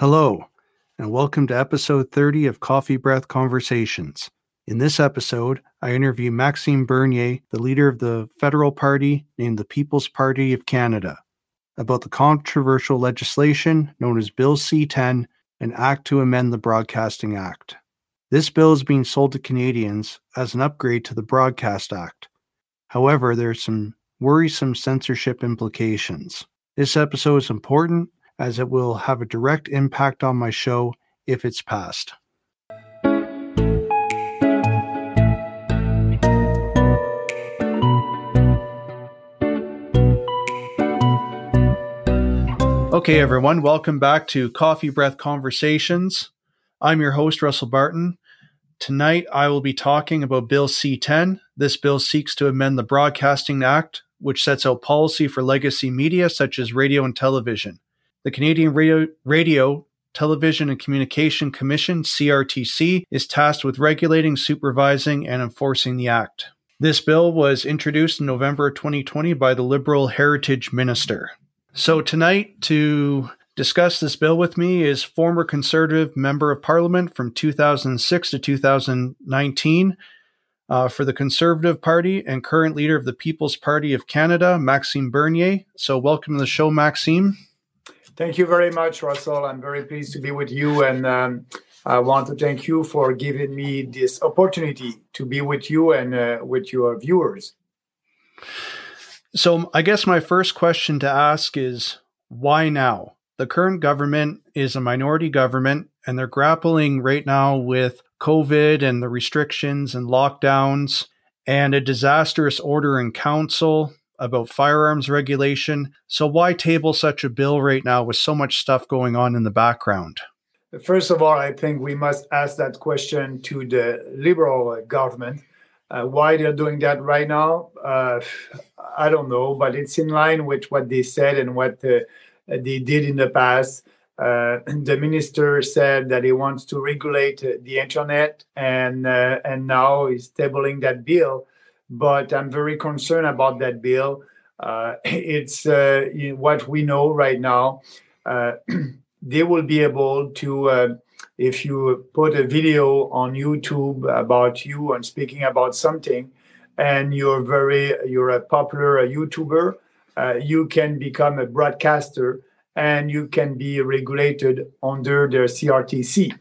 Hello, and welcome to episode 30 of Coffee Breath Conversations. In this episode, I interview Maxime Bernier, the leader of the federal party named the People's Party of Canada, about the controversial legislation known as Bill C 10, an act to amend the Broadcasting Act. This bill is being sold to Canadians as an upgrade to the Broadcast Act. However, there are some worrisome censorship implications. This episode is important as it will have a direct impact on my show if it's passed. Okay, everyone, welcome back to Coffee Breath Conversations. I'm your host, Russell Barton. Tonight, I will be talking about Bill C 10. This bill seeks to amend the Broadcasting Act, which sets out policy for legacy media such as radio and television. The Canadian Radio, Radio, Television and Communication Commission, CRTC, is tasked with regulating, supervising, and enforcing the Act. This bill was introduced in November 2020 by the Liberal Heritage Minister. So, tonight, to discuss this bill with me is former Conservative Member of Parliament from 2006 to 2019 uh, for the Conservative Party and current leader of the People's Party of Canada, Maxime Bernier. So, welcome to the show, Maxime. Thank you very much, Russell. I'm very pleased to be with you, and um, I want to thank you for giving me this opportunity to be with you and uh, with your viewers. So, I guess my first question to ask is why now? The current government is a minority government, and they're grappling right now with COVID and the restrictions and lockdowns and a disastrous order in council about firearms regulation. So, why table such a bill right now with so much stuff going on in the background? First of all, I think we must ask that question to the Liberal government. Uh, why they're doing that right now, uh, I don't know, but it's in line with what they said and what uh, they did in the past. Uh, the minister said that he wants to regulate the internet, and uh, and now he's tabling that bill but I'm very concerned about that bill. Uh, it's uh, what we know right now. Uh, they will be able to, uh, if you put a video on YouTube about you and speaking about something, and you're very, you're a popular YouTuber, uh, you can become a broadcaster and you can be regulated under the CRTC.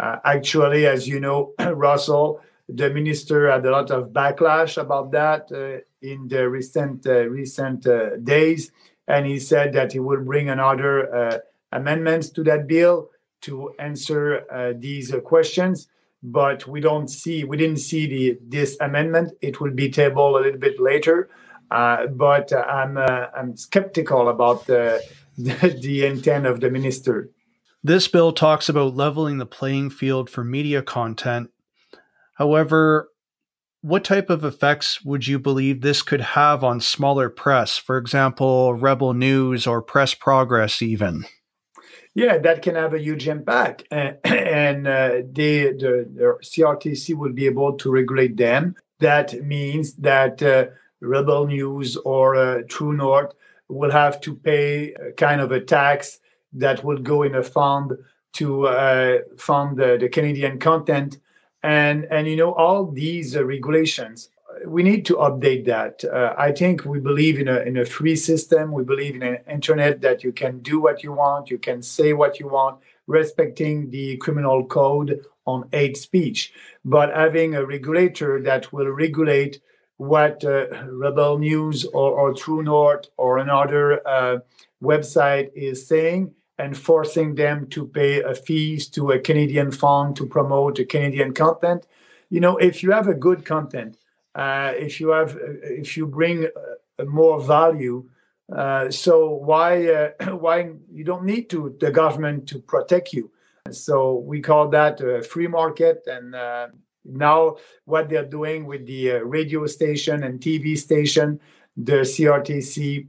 Uh, actually, as you know, Russell, the minister had a lot of backlash about that uh, in the recent uh, recent uh, days, and he said that he will bring another uh, amendments to that bill to answer uh, these uh, questions. But we don't see we didn't see the this amendment. It will be tabled a little bit later. but I'm I'm skeptical about the, the the intent of the minister. This bill talks about leveling the playing field for media content However, what type of effects would you believe this could have on smaller press, for example, Rebel News or Press Progress, even? Yeah, that can have a huge impact, and, and uh, the, the, the CRTC will be able to regulate them. That means that uh, Rebel News or uh, True North will have to pay kind of a tax that will go in a fund to uh, fund the, the Canadian content and and you know all these uh, regulations we need to update that. Uh, i think we believe in a in a free system. We believe in an internet that you can do what you want you can say what you want respecting the criminal code on hate speech. But having a regulator that will regulate what uh, rebel news or, or true north or another uh, website is saying and forcing them to pay a fees to a Canadian fund to promote a Canadian content. You know, if you have a good content, uh, if you have, if you bring uh, more value, uh, so why uh, why you don't need to the government to protect you? So we call that a free market, and uh, now what they're doing with the uh, radio station and TV station, the CRTC.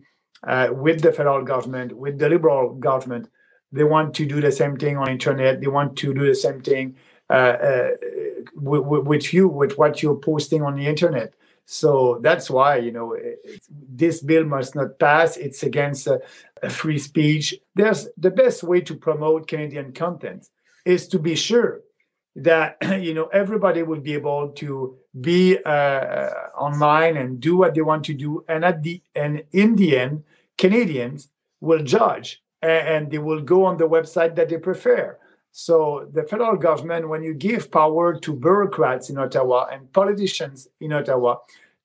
with the federal government, with the liberal government, they want to do the same thing on internet. They want to do the same thing uh, uh, with, with, you, with what you're posting on the internet. So that's why you know this bill must not pass. It's against uh, free speech. There's the best way to promote Canadian content is to be sure that you know everybody will be able to be uh, online and do what they want to do and at the and in the end canadians will judge and, they will go on the website that they prefer so the federal government when you give power to bureaucrats in ottawa and politicians in ottawa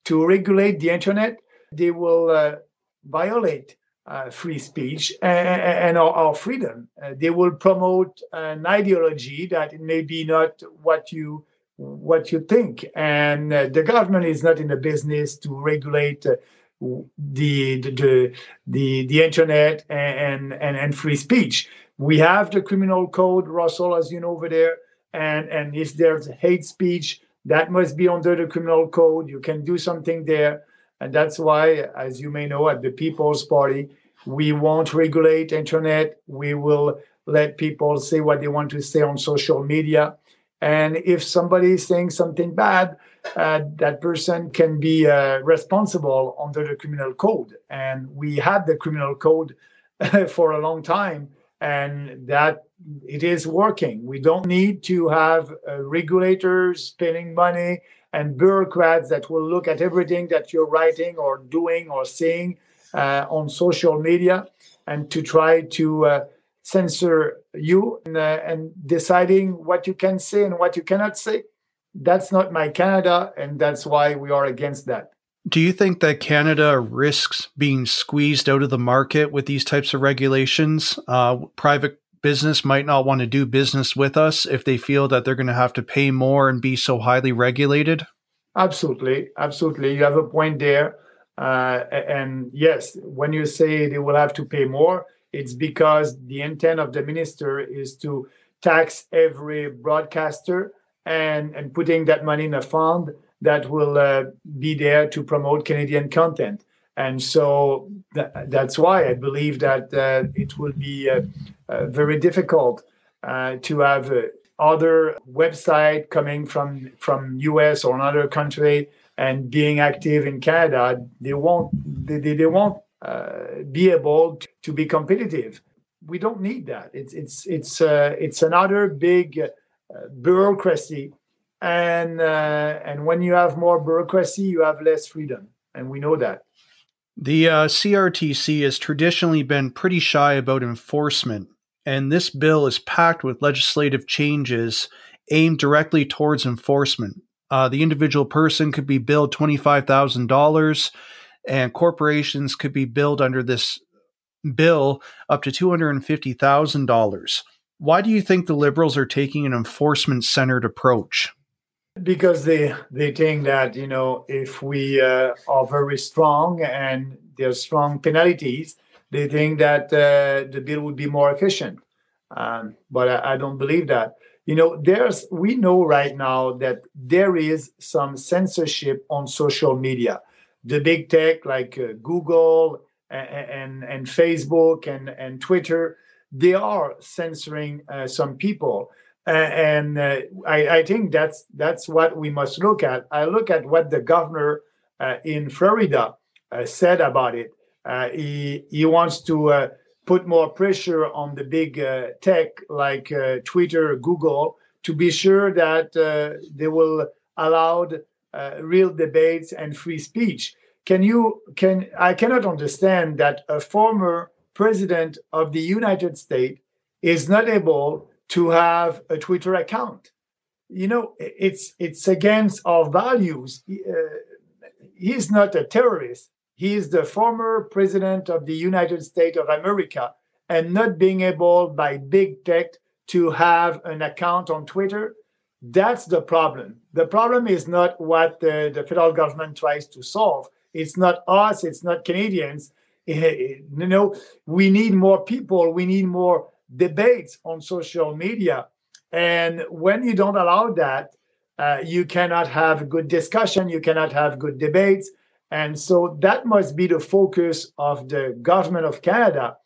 to regulate the internet they will uh, violate uh, free speech and, and our, our, freedom. Uh, they will promote an ideology that may be not what you what you think, and uh, the government is not in the business to regulate uh, the, the the the internet and, and and free speech. We have the criminal code, Russell, as you know over there, and and if there's hate speech, that must be under the criminal code. You can do something there and that's why, as you may know, at the People's Party, we won't regulate internet. We will let people say what they want to say on social media. And if somebody is saying something bad, uh, that person can be uh, responsible under the criminal code. And we had the criminal code for a long time, and that it is working. We don't need to have uh, regulators spending money and bureaucrats that will look at everything that you're writing or doing or saying uh, on social media and to try to uh, censor you and, uh, and, deciding what you can say and what you cannot say. That's not my Canada, and that's why we are against that. Do you think that Canada risks being squeezed out of the market with these types of regulations? Uh, private business might not want to do business with us if they feel that they're going to have to pay more and be so highly regulated? Absolutely. Absolutely. You have a point there. Uh, and yes, when you say they will have to pay more, it's because the intent of the minister is to tax every broadcaster and, and putting that money in a fund that will uh, be there to promote Canadian content. And so th- that's why I believe that uh, it will be uh, uh, very difficult uh, to have uh, other website coming from from US or another country and being active in Canada. They won't they, they, they won't uh, be able to, to, be competitive. We don't need that. It's it's it's it's another big bureaucracy and uh, and when you have more bureaucracy, you have less freedom, and we know that. The uh, CRTC has traditionally been pretty shy about enforcement, and this bill is packed with legislative changes aimed directly towards enforcement. Uh, the individual person could be billed $25,000, and corporations could be billed under this bill up to $250,000. Why do you think the Liberals are taking an enforcement centered approach? because they they think that you know if we uh, are very strong and there's strong penalties they think that uh, the bill would be more efficient um, but I, I, don't believe that you know there's we know right now that there is some censorship on social media the big tech like uh, google and, and, and facebook and and twitter they are censoring uh, some people and uh, I, I, think that's that's what we must look at. I look at what the governor uh, in Florida uh, said about it. He he wants to put more pressure on the big tech like Twitter, Google, to be sure that they will allow real debates and free speech. Can you can I cannot understand that a former president of the United States is not able to have a Twitter account. You know, it's it's against our values. Uh, he's not a terrorist. He is the former president of the United States of America, and not being able by big tech to have an account on Twitter. That's the problem. The problem is not what the, the federal government tries to solve. It's not us. It's not Canadians. You know, we need more people. We need more debates on social media. And when you don't allow that, uh, you cannot have good discussion, you cannot have good debates. And so that must be the focus of the government of Canada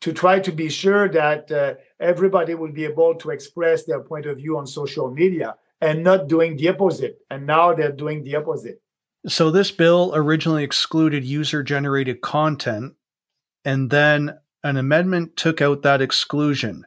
to try to be sure that uh, everybody will be able to express their point of view on social media and not doing the opposite. And now they're doing the opposite. So this bill originally excluded user generated content, and then an amendment took out that exclusion.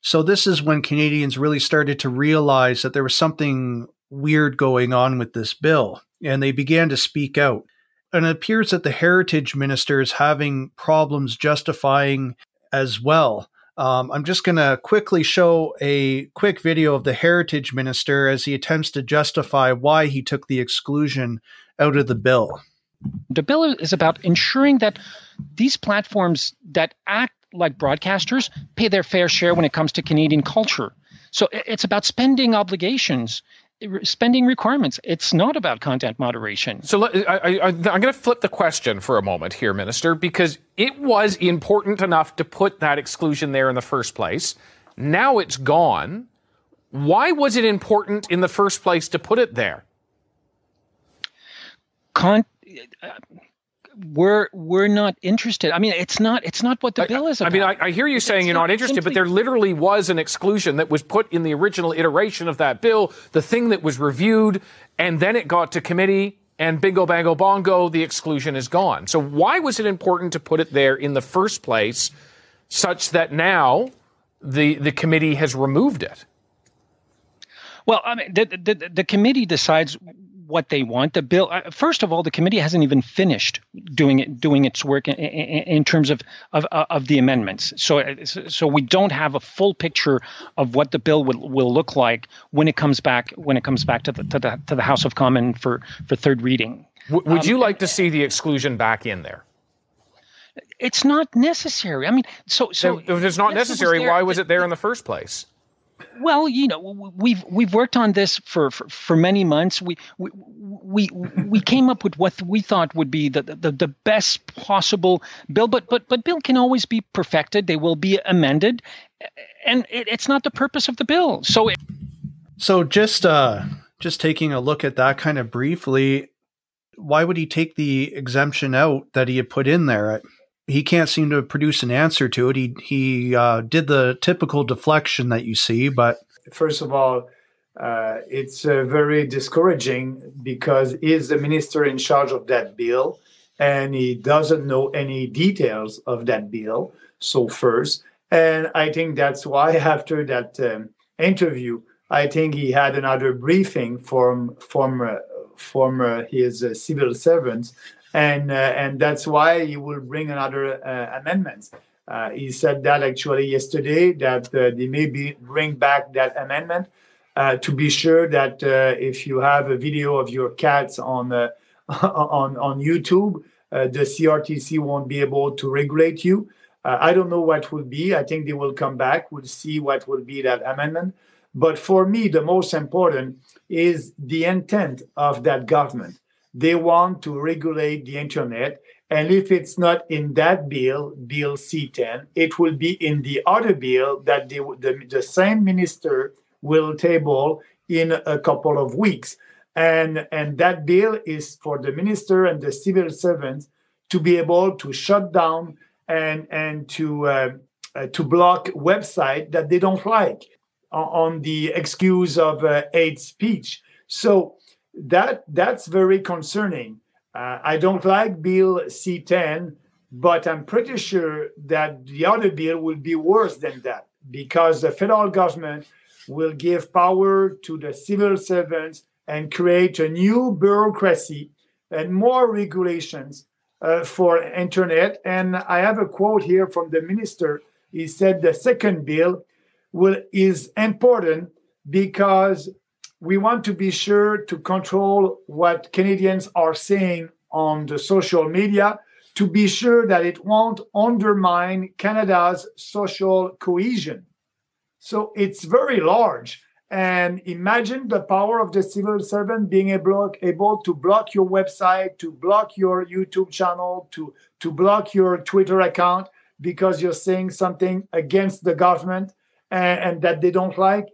So this is when Canadians really started to realize that there was something weird going on with this bill, and they began to speak out. And it appears that the heritage minister is having problems justifying as well. Um, I'm just going to quickly show a quick video of the heritage minister as he attempts to justify why he took the exclusion out of the bill. The bill is about ensuring that these platforms that act like broadcasters pay their fair share when it comes to Canadian culture. So it's about spending obligations spending requirements. It's not about content moderation. So I, am going to flip the question for a moment here, Minister, because it was important enough to put that exclusion there in the first place. Now it's gone. Why was it important in the first place to put it there? Con- we're we're not interested. I mean, it's not it's not what the bill is about. I mean, I, I hear you saying it's you're not, not interested, simply, but there literally was an exclusion that was put in the original iteration of that bill, the thing that was reviewed, and then it got to committee, and bingo, bango, bongo, the exclusion is gone. So why was it important to put it there in the first place, such that now the the committee has removed it? Well, I mean, the, the, the committee decides what they want. The bill, uh, first of all, the committee hasn't even finished doing it, doing its work in, in, in terms of, of uh, of the amendments. So uh, so we don't have a full picture of what the bill will, will look like when it comes back when it comes back to the to the, to the House of Commons for for third reading. W- would um, you like to see the exclusion back in there? It's not necessary. I mean, so so if it's not necessary, there, why was it there in the first place? Well, you know, we've we've worked on this for, for, for, many months. We, we we we came up with what we thought would be the, the, the best possible bill, but but but bill can always be perfected. They will be amended, and it, it's not the purpose of the bill. So, it, so just uh, just taking a look at that kind of briefly, why would he take the exemption out that he had put in there? He can't seem to produce an answer to it. He he uh, did the typical deflection that you see, but first of all, uh, it's uh, very discouraging because he's the minister in charge of that bill, and he doesn't know any details of that bill. So first, and I think that's why after that um, interview, I think he had another briefing from uh, from his uh, civil servants and uh, and that's why he will bring another uh, amendments. Uh, he said that actually yesterday that they may be bring back that amendment to be sure that if you have a video of your cats on on on YouTube, the CRTC won't be able to regulate you. Uh, I don't know what will be. I think they will come back. We'll see what will be that amendment. But for me, the most important is the intent of that government they want to regulate the internet. And if it's not in that bill, Bill C10, it will be in the other bill that the, the, the same minister will table in a couple of weeks. And, and that bill is for the minister and the civil servants to be able to shut down and, and to, uh, uh, to block website that they don't like on, on the excuse of uh, hate speech. So that that's very concerning. Uh, I don't like Bill C10, but I'm pretty sure that the other bill will be worse than that because the federal government will give power to the civil servants and create a new bureaucracy and more regulations uh, for internet. And I have a quote here from the minister. He said the second bill will is important because we want to be sure to control what Canadians are saying on the social media to be sure that it won't undermine Canada's social cohesion. So it's very large. And imagine the power of the civil servant being able, able to block your website, to block your YouTube channel, to, to block your Twitter account because you're saying something against the government and, and that they don't like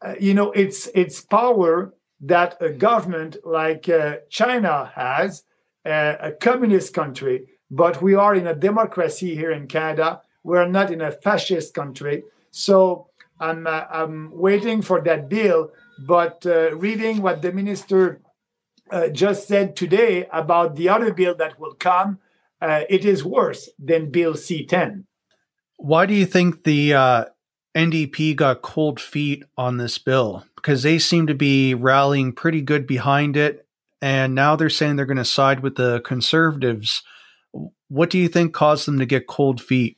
uh, you know, it's it's power that a government like uh, China has, uh, a communist country, but we are in a democracy here in Canada. We're not in a fascist country. So I'm uh, I'm waiting for that bill. But uh, reading what the minister uh, just said today about the other bill that will come, it is worse than Bill C 10. Why do you think the NDP got cold feet on this bill? Because they seem to be rallying pretty good behind it. And now they're saying they're going to side with the conservatives. What do you think caused them to get cold feet?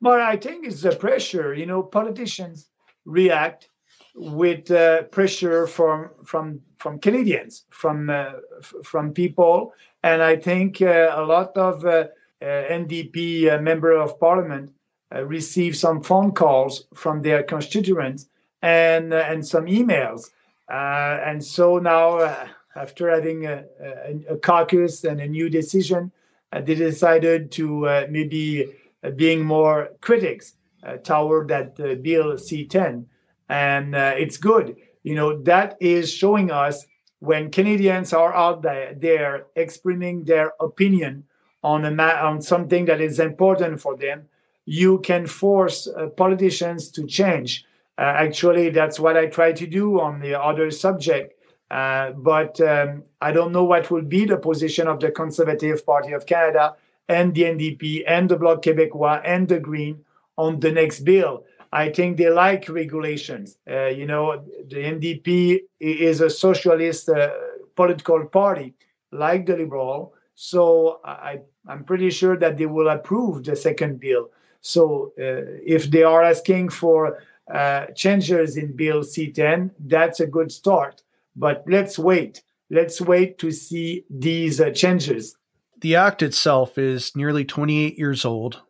Well, I think it's the pressure. You know, politicians react with uh, pressure from from from Canadians, from uh, f- from people, and I think uh, a lot of uh, uh, NDP uh, member of parliament Uh, receive some phone calls from their constituents and uh, and some emails, uh, and so now after having a, a, a, caucus and a new decision, they decided to maybe being more critics toward that bill C10 and uh, it's good. You know that is showing us when Canadians are out there, there expressing their opinion on a ma- on something that is important for them. You can force uh, politicians to change. Uh, actually, that's what I try to do on the other subject. Uh, but um, I don't know what will be the position of the Conservative Party of Canada and the NDP and the Bloc Québécois and the Green on the next bill. I think they like regulations. Uh, you know, the NDP is a socialist uh, political party, like the Liberal. So I, I'm pretty sure that they will approve the second bill. So uh, if they are asking for uh, changes in Bill C10, that's a good start. But let's wait. Let's wait to see these uh, changes. The act itself is nearly 28 years old,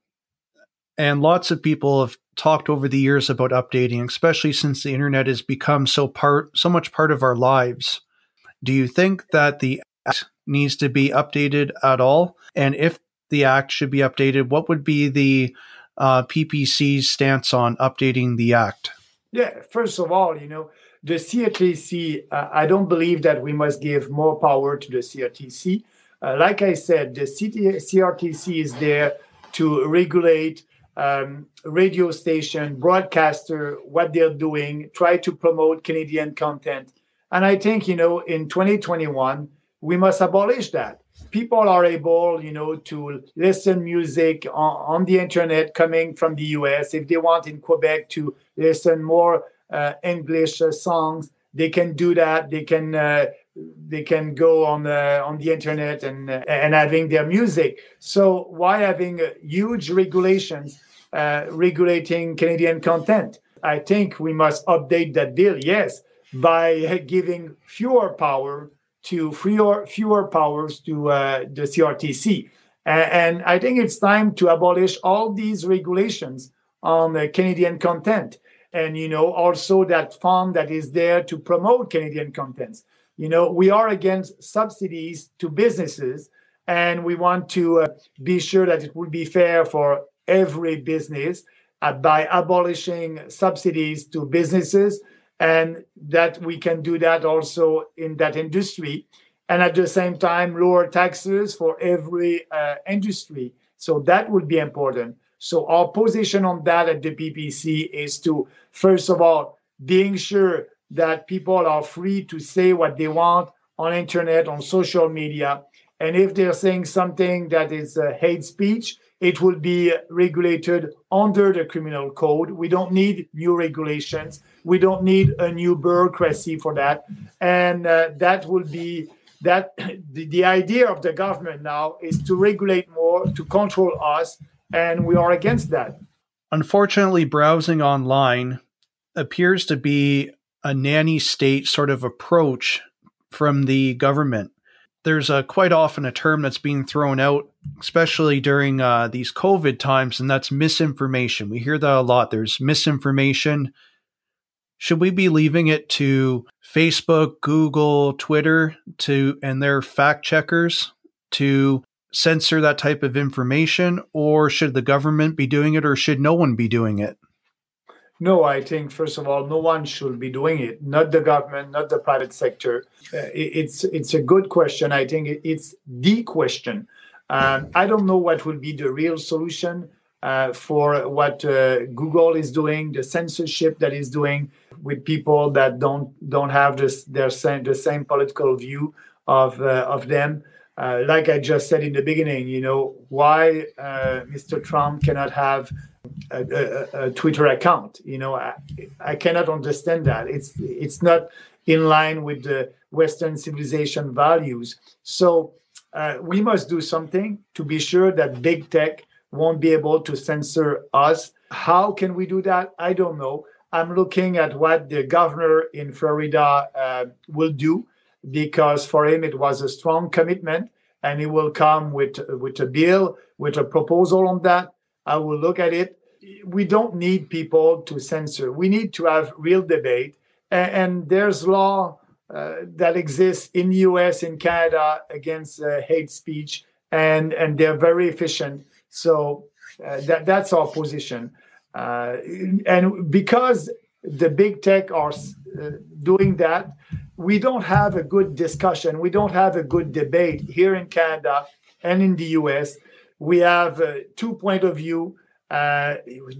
and lots of people have talked over the years about updating, especially since the internet has become so part so much part of our lives. Do you think that the act needs to be updated at all? And if the act should be updated, what would be the uh, PPC's stance on updating the act? Yeah, first of all, you know, the CRTC, uh, I don't believe that we must give more power to the CRTC. Uh, like I said, the CRTC is there to regulate um, radio station, broadcaster, what they're doing, try to promote Canadian content. And I think, you know, in 2021, we must abolish that. People are able, you know, to listen music on, on the internet coming from the US. If they want in Quebec to listen more uh, English uh, songs, they can do that. They can uh, they can go on the on the internet and uh, and having their music. So why having uh, huge regulations uh, regulating Canadian content. I think we must update that bill, yes, by giving fewer power to fewer, fewer powers to uh, the CRTC. And, and, I think it's time to abolish all these regulations on Canadian content. And, you know, also that fund that is there to promote Canadian contents. You know, we are against subsidies to businesses and we want to uh, be sure that it will be fair for every business uh, by abolishing subsidies to businesses and that we can do that also in that industry and at the same time lower taxes for every uh, industry so that would be important so our position on that at the ppc is to first of all being sure that people are free to say what they want on internet on social media and if they're saying something that is hate speech it will be regulated under the criminal code. We don't need new regulations. We don't need a new bureaucracy for that. And uh, that will be that the, the idea of the government now is to regulate more, to control us, and we are against that. Unfortunately, browsing online appears to be a nanny state sort of approach from the government there's a quite often a term that's being thrown out, especially during uh, these COVID times, and that's misinformation. We hear that a lot. There's misinformation. Should we be leaving it to Facebook, Google, Twitter to and their fact checkers to censor that type of information, or should the government be doing it, or should no one be doing it? No, I think first of all, no one should be doing it. Not the government, not the private sector. Uh, it's it's a good question. I think it's the question. Um, I don't know what will be the real solution uh, for what uh, Google is doing, the censorship that is doing with people that don't don't have this their same the same political view of uh, of them. Uh, like I just said in the beginning, you know, why uh, Mr. Trump cannot have a, a, a, Twitter account. You know, I, I cannot understand that. It's it's not in line with the Western civilization values. So uh, we must do something to be sure that big tech won't be able to censor us. How can we do that? I don't know. I'm looking at what the governor in Florida uh, will do because for him it was a strong commitment and he will come with with a bill with a proposal on that. I will look at it. We don't need people to censor. We need to have real debate. And, and there's law uh, that exists in the us in canada against uh, hate speech and and they're very efficient. So uh, that that's our position uh, and because the big tech are uh, doing that we don't have a good discussion. We don't have a good debate here in Canada and in the US. We have uh, two point of view. Uh,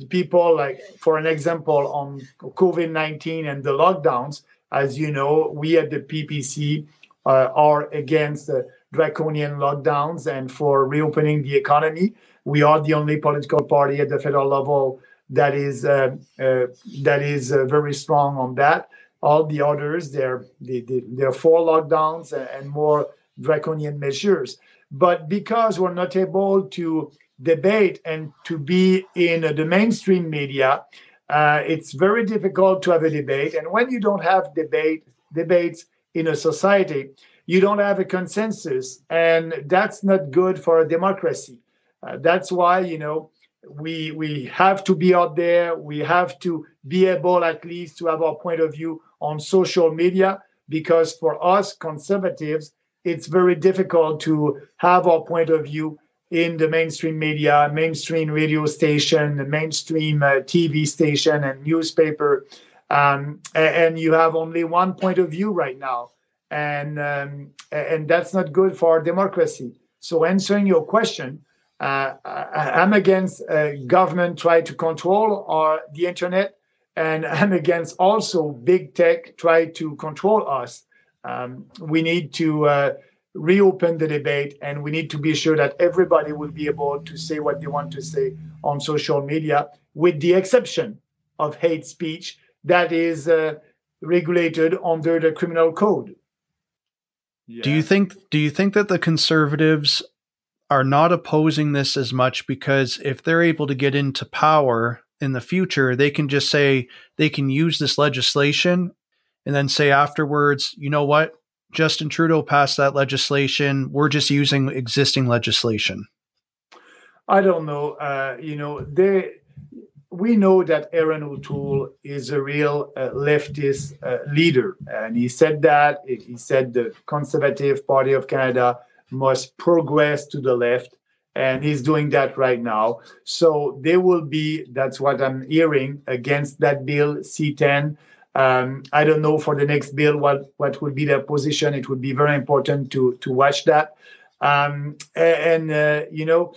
people like, for an example, on COVID nineteen and the lockdowns. As you know, we at the PPC uh, are against draconian lockdowns and for reopening the economy. We are the only political party at the federal level that is uh, uh, that is uh, very strong on that. All the others they're they, they, they're for lockdowns and more draconian measures. But because we're not able to debate and to be in the mainstream media uh, it's very difficult to have a debate. And when you don't have debate debates in a society you don't have a consensus. And that's not good for a democracy. Uh, that's why you know we we have to be out there we have to be able at least to have our point of view on social media because for us conservatives, it's very difficult to have our point of view in the mainstream media, mainstream radio station, the mainstream uh, TV station, and newspaper. Um, and you have only one point of view right now, and um, and that's not good for our democracy. So, answering your question, uh, I, am against uh, government try to control our the internet and I'm against also big tech try to control us. Um, we need to uh, reopen the debate, and we need to be sure that everybody will be able to say what they want to say on social media, with the exception of hate speech that is uh, regulated under the criminal code. Yeah. Do you think? Do you think that the conservatives are not opposing this as much because if they're able to get into power, in the future, they can just say they can use this legislation and then say afterwards, you know what? Justin Trudeau passed that legislation. We're just using existing legislation. I don't know. Uh, you know, they we know that Erin O'Toole is a real uh, leftist uh, leader, and he said that he said the Conservative Party of Canada must progress to the left and he's doing that right now. So they will be, that's what I'm hearing, against that bill C10. Um, I don't know for the next bill what, what would be their position. It would be very important to, to watch that. Um, and, uh, you know,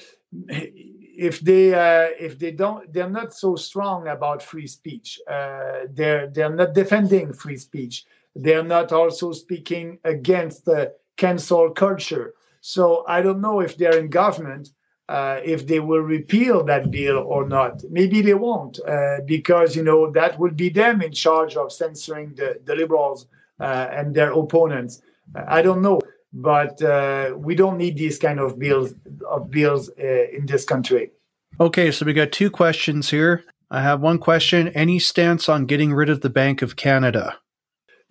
if they uh, if they don't they're not so strong about free speech uh, they're they're not defending free speech they're not also speaking against the cancel culture so I don't know if they're in government, uh, if they will repeal that bill or not. Maybe they won't, uh, because you know that would be them in charge of censoring the, the liberals uh, and their opponents. I don't know, but uh, we don't need these kind of bills of bills uh, in this country. Okay, so we got two questions here. I have one question: Any stance on getting rid of the Bank of Canada?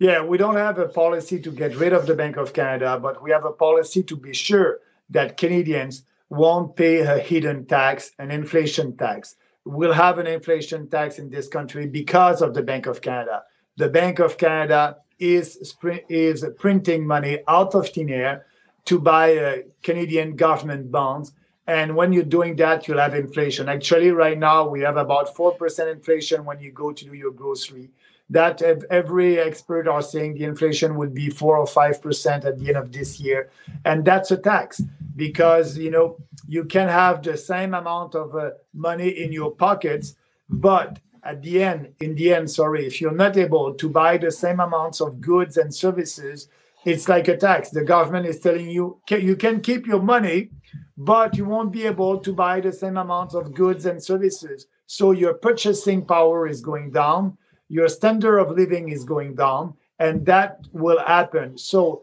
Yeah, we don't have a policy to get rid of the Bank of Canada, but we have a policy to be sure that Canadians won't pay a hidden tax, an inflation tax. We'll have an inflation tax in this country because of the Bank of Canada. The Bank of Canada is, is printing money out of thin air to buy uh, Canadian government bonds. And when you're doing that, you'll have inflation. Actually, right now, we have about 4% inflation when you go to do your grocery that every expert are saying the inflation will be four or five percent at the end of this year, and that's a tax because you know you can have the same amount of uh, money in your pockets, but at the end, in the end, sorry, if you're not able to buy the same amounts of goods and services it's like a tax. The government is telling you you can keep your money, but you won't be able to buy the same amount of goods and services. So your purchasing power is going down, your standard of living is going down, and that will happen. So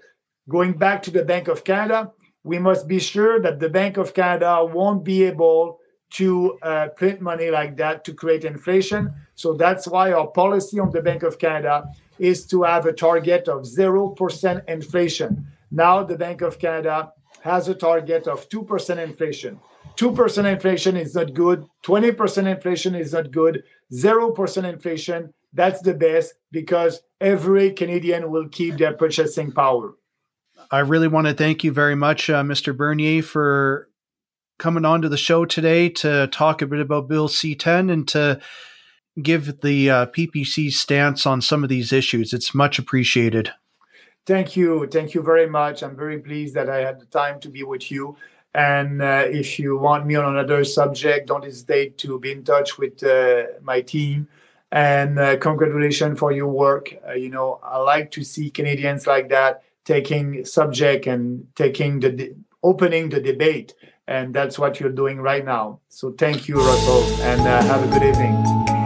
going back to the Bank of Canada, we must be sure that the Bank of Canada won't be able to uh, print money like that to create inflation. So that's why our policy on the Bank of Canada is to have a target of 0% inflation. Now the Bank of Canada has a target of 2% inflation. 2% inflation is not good, 20% inflation is not good, 0% inflation, that's the best because every Canadian will keep their purchasing power. I really want to thank you very much, uh, Mr. Bernier, for coming on to the show today to talk a bit about Bill C 10 and to give the uh, PPC stance on some of these issues. It's much appreciated. Thank you. Thank you very much. I'm very pleased that I had the time to be with you. And uh, if you want me on another subject, don't hesitate to be in touch with uh, my team. And uh, congratulations for your work. Uh, you know, I like to see Canadians like that taking subject and taking the de- opening the debate and that's what you're doing right now so thank you russell and uh, have a good evening